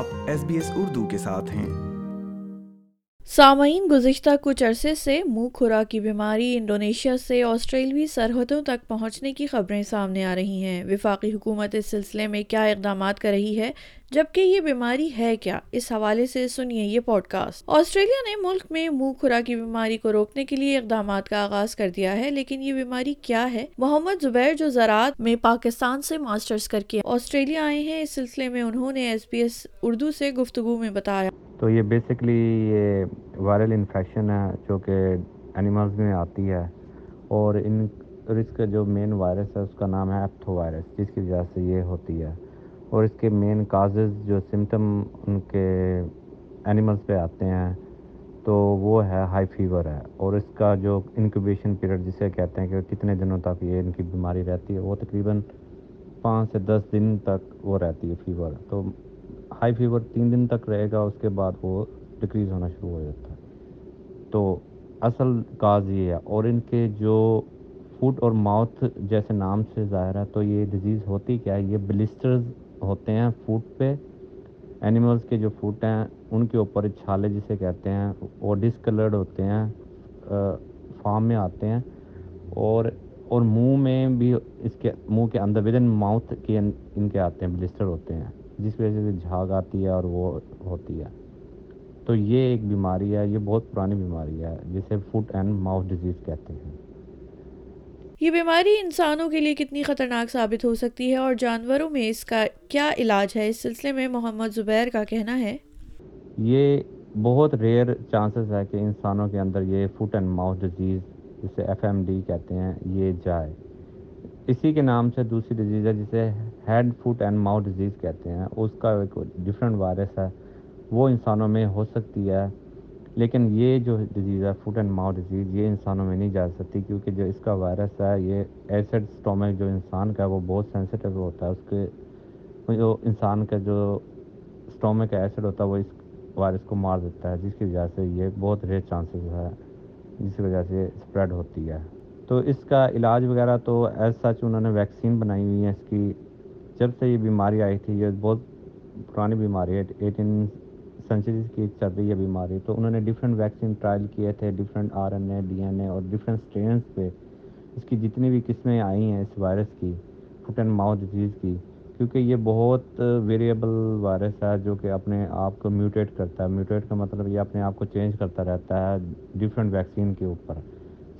آپ S B S Urdu کے ساتھ ہیں۔ سامعین، گزشتہ کچھ عرصے سے منہ کھرا کی بیماری انڈونیشیا سے آسٹریلوی سرحدوں تک پہنچنے کی خبریں سامنے آ رہی ہیں۔ وفاقی حکومت اس سلسلے میں کیا اقدامات کر رہی ہے؟ جبکہ یہ بیماری ہے کیا؟ اس حوالے سے سنیے یہ پوڈ کاسٹ۔ آسٹریلیا نے ملک میں منہ کھرا کی بیماری کو روکنے کے لیے اقدامات کا آغاز کر دیا ہے، لیکن یہ بیماری کیا ہے؟ محمد زبیر جو زراعت میں پاکستان سے ماسٹرز کر کے آسٹریلیا آئے ہیں، اس سلسلے میں انہوں نے ایس بی ایس اردو سے گفتگو میں بتایا۔ تو یہ بیسکلی یہ وائرل انفیکشن ہے جو کہ اینیملز میں آتی ہے اور ان اور اس کا جو مین وائرس ہے اس کا نام ہے ایپتھو وائرس جس کی وجہ سے یہ ہوتی ہے اور اس کے مین کازز جو سمٹم ان کے اینیملز پہ آتے ہیں تو وہ ہے ہائی فیور ہے اور اس کا جو انکوبیشن پیریڈ جسے کہتے ہیں کہ کتنے دنوں تک یہ ان کی بیماری رہتی ہے، وہ تقریباً پانچ سے دس دن تک وہ رہتی ہے فیور تو ہائی فیور تین دن تک رہے گا، اس کے بعد وہ ڈکریز ہونا شروع ہو جاتا ہے۔ تو اصل کاز یہ ہے، اور ان کے جو فوٹ اور ماؤتھ جیسے نام سے ظاہر ہے، تو یہ ڈیزیز ہوتی کیا ہے؟ یہ بلسٹرز ہوتے ہیں فوٹ پہ۔ اینیملز کے جو فوٹ ہیں، ان کے اوپر چھالے جسے کہتے ہیں، وہ ڈسکلرڈ ہوتے ہیں فارم میں آتے ہیں۔ اور اور منہ میں بھی اس کے، منہ کے اندر ود ان ماؤتھ کے ان کے آتے ہیں بلسٹر ہوتے ہیں۔ جس وجہ سے جھاگ آتی ہے اور وہ ہوتی ہے۔ تو یہ ایک بیماری ہے یہ بہت پرانی بیماری ہے جسے فٹ اینڈ ماؤتھ ڈیزیز کہتے ہیں۔ یہ بیماری انسانوں کے لیے کتنی خطرناک ثابت ہو سکتی ہے اور جانوروں میں اس کا کیا علاج ہے؟ اس سلسلے میں محمد زبیر کا کہنا ہے۔ یہ بہت ریئر چانسز ہے کہ انسانوں کے اندر یہ فٹ اینڈ ماؤتھ ڈیزیز جسے ایف ایم ڈی کہتے ہیں یہ جائے۔ اسی کے نام سے دوسری ڈیزیز ہے جسے hand foot and mouth disease کہتے ہیں۔ اس کا ایک ڈفرینٹ وائرس ہے۔ وہ انسانوں میں ہو سکتی ہے، لیکن یہ جو ڈیزیز ہے فوٹ اینڈ ماؤتھ ڈیزیز یہ انسانوں میں نہیں جا سکتی کیونکہ جو اس کا وائرس ہے، یہ ایسڈ اسٹومک جو انسان کا ہے، وہ بہت سینسیٹیو ہوتا ہے۔ اس کے جو انسان کا جو اسٹومک ایسڈ ہوتا ہے، وہ اس وائرس کو مار دیتا ہے، جس کی وجہ سے یہ بہت ریئر چانسز ہے، جس کی وجہ سے اسپریڈ ہوتی ہے۔ تو اس کا علاج وغیرہ تو ایز سچ انہوں نے ویکسین بنائی ہوئی ہے اس کی۔ جب سے یہ بیماری آئی تھی، یہ بہت پرانی بیماری ہے۔ ایٹین سینچریز کی چل رہی ہے بیماری۔ تو انہوں نے ڈفرینٹ ویکسین ٹرائل کیے تھے different R N A D N A اور ڈفرینٹ اسٹرینس پہ۔ اس کی جتنی بھی قسمیں آئی ہیں اس وائرس کی فٹ اینڈ ماؤتھ ڈیزیز کی، کیونکہ یہ بہت ویریبل وائرس ہے جو کہ اپنے آپ کو میوٹیٹ کرتا ہے۔ میوٹیٹ کا مطلب یہ اپنے آپ کو چینج کرتا رہتا ہے ڈفرینٹ ویکسین کے اوپر۔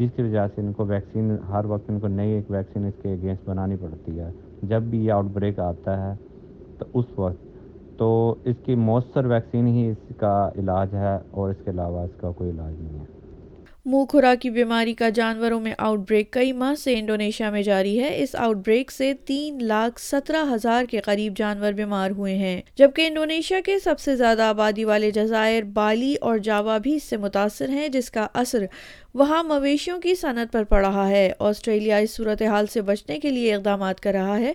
جس کی وجہ سے ان کو ویکسین ہر وقت ان کو نئی ایک ویکسین اس کے اگینسٹ بنانی پڑتی ہے۔ جب بھی یہ آؤٹ بریک آتا ہے تو اس وقت تو اس کی مؤثر ویکسین ہی اس کا علاج ہے اور اس کے علاوہ اس کا کوئی علاج نہیں ہے۔ منہ کھرا کی بیماری کا جانوروں میں آؤٹ بریک کئی ماہ سے انڈونیشیا میں جاری ہے۔ اس آؤٹ بریک سے تین لاکھ سترہ ہزار کے قریب جانور بیمار ہوئے ہیں۔ جبکہ انڈونیشیا کے سب سے زیادہ آبادی والے جزائر، بالی اور جاوا بھی اس سے متاثر ہیں، جس کا اثر وہاں مویشیوں کی صنعت پر پڑ رہا ہے۔ آسٹریلیا اس صورتحال سے بچنے کے لیے اقدامات کر رہا ہے۔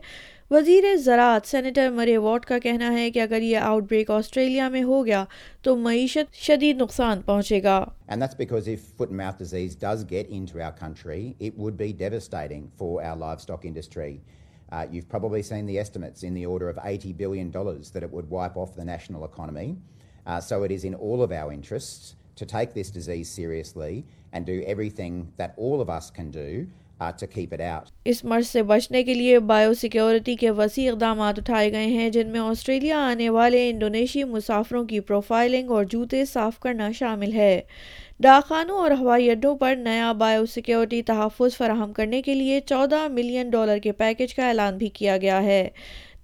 وزیر زراعت سینیٹر مرے واٹ کا کہنا ہے کہ اگر یہ آؤٹ بریک آسٹریلیا میں ہو گیا تو معیشت شدید نقصان پہنچے گا And that's because if foot and mouth disease does get into our country, it would be devastating for our livestock industry. Uh, you've probably seen the estimates in the order of $80 billion that it would wipe off the national economy. Uh, so it is in all of our interests to take this disease seriously and do everything that all of us can do اس مرض سے بچنے کے لیے bio security کے وسیع اقدامات اٹھائے گئے ہیں، جن میں آسٹریلیا آنے والے انڈونیشی مسافروں کی پروفائلنگ اور جوتے صاف کرنا شامل ہے۔ ڈاکخانوں اور ہوائی اڈوں پر نیا بایو سیکیورٹی تحفظ فراہم کرنے کے لیے چودہ ملین ڈالر کے پیکج کا اعلان بھی کیا گیا ہے۔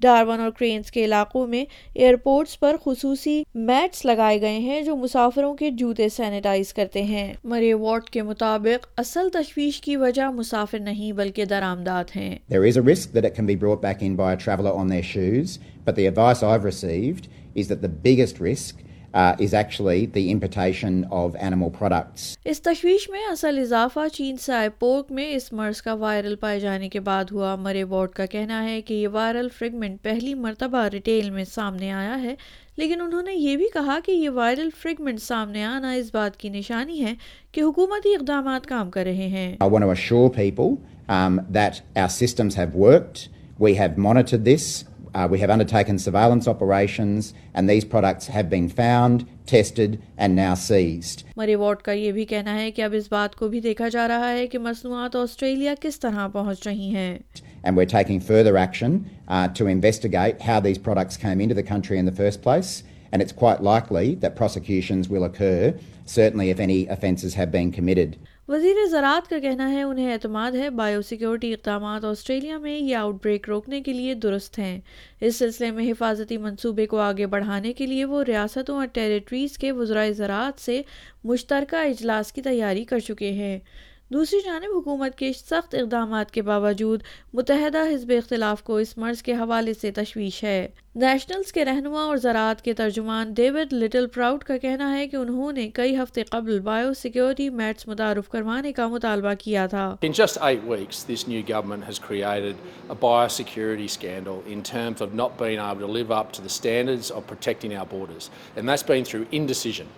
ڈارون اور کرینز کے علاقوں میں ایئرپورٹس پر خصوصی میٹس لگائے گئے ہیں جو مسافروں کے جوتے سینیٹائز کرتے ہیں۔ مرے وارڈ کے مطابق اصل تشویش کی وجہ مسافر نہیں بلکہ درآمدات ہیں۔ There is a risk that it can be brought back in by a traveller on their shoes, but the advice I've received is that the biggest risk is actually the importation of animal products. اس تشویش میں اصل اضافہ چین سے آئے pork میں اس مرض کا viral پائے جانے کے بعد ہوا مرے بورڈ کا کہنا ہے کہ یہ وائرل فریگمنٹ پہلی مرتبہ ریٹیل میں سامنے آیا ہے لیکن انہوں نے یہ بھی کہا کہ یہ وائرل فریگمنٹ سامنے آنا اس بات کی نشانی ہے کہ حکومتی اقدامات کام کر رہے ہیں I want to assure people um, that our systems have worked. We have monitored this. Uh, we have undertaken surveillance operations and these products have been found, tested and now seized. Murray Watt کا یہ بھی کہنا ہے کہ اب اس بات کو بھی دیکھا جا رہا ہے کہ مصنوعات آسٹریلیا کس طرح پہنچ رہی ہیں And we're taking further action uh, to investigate how these products came into the country in the first place. And it's quite likely that prosecutions will occur, certainly if any offences have been committed. وزیر زراعت کا کہنا ہے، انہیں اعتماد ہے bio security اقدامات Australia میں یہ آؤٹ بریک روکنے کے لیے درست ہیں۔ اس سلسلے میں حفاظتی منصوبے کو آگے بڑھانے کے لیے وہ ریاستوں اور ٹیریٹریز کے وزرائے زراعت سے مشترکہ اجلاس کی تیاری کر چکے ہیں۔ دوسری جانب حکومت کے سخت اقدامات کے باوجود متحدہ حزب اختلاف کو اس مرض کے حوالے سے تشویش ہے نیشنلز کے رہنما اور زراعت کے ترجمان ڈیوڈ لٹل پراؤڈ کا کہنا ہے کہ انہوں نے کئی ہفتے قبل بائیو سیکیورٹی میٹس متعارف کروانے کا مطالبہ کیا تھا In just eight weeks, this new government has created a biosecurity scandal in terms of not being able to live up to the standards of protecting our borders. And that's been through indecision.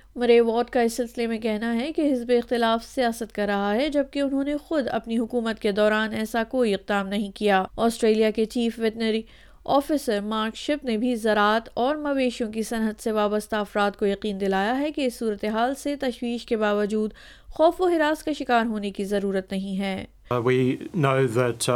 Murray Watt کا اس سلسلے میں کہنا ہے کہ حزب اختلاف سیاست کر رہا ہے، جبکہ انہوں نے خود اپنی حکومت کے دوران ایسا کوئی اقدام نہیں کیا۔ آسٹریلیا کے chief veterinary officer Mark Schipp نے بھی زراعت اور مویشیوں کی صنعت سے وابستہ افراد کو یقین دلایا ہے کہ اس صورتحال سے تشویش کے باوجود خوف و ہراس کا شکار ہونے کی ضرورت نہیں ہے we know that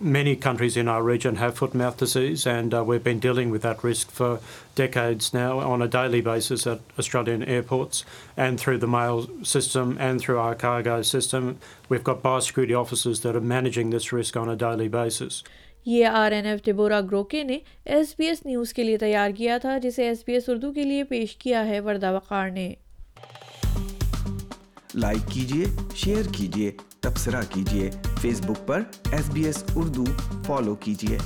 many countries in our region have foot methods and we been dealing with that risk for decades now on a daily basis at Australian airports and through the mail system and through our cargo system we've got biosecurity officers that are managing this risk on a daily basis یہ R N F Deborah Groke نے S B S news کے لیے تیار کیا تھا، جسے S B S Urdu کے لیے پیش کیا ہے، وردہ وقار نے۔ لائک کیجیے شیئر کیجیے تبصرہ کیجیے فیس بک پر S B S Urdu follow کیجیے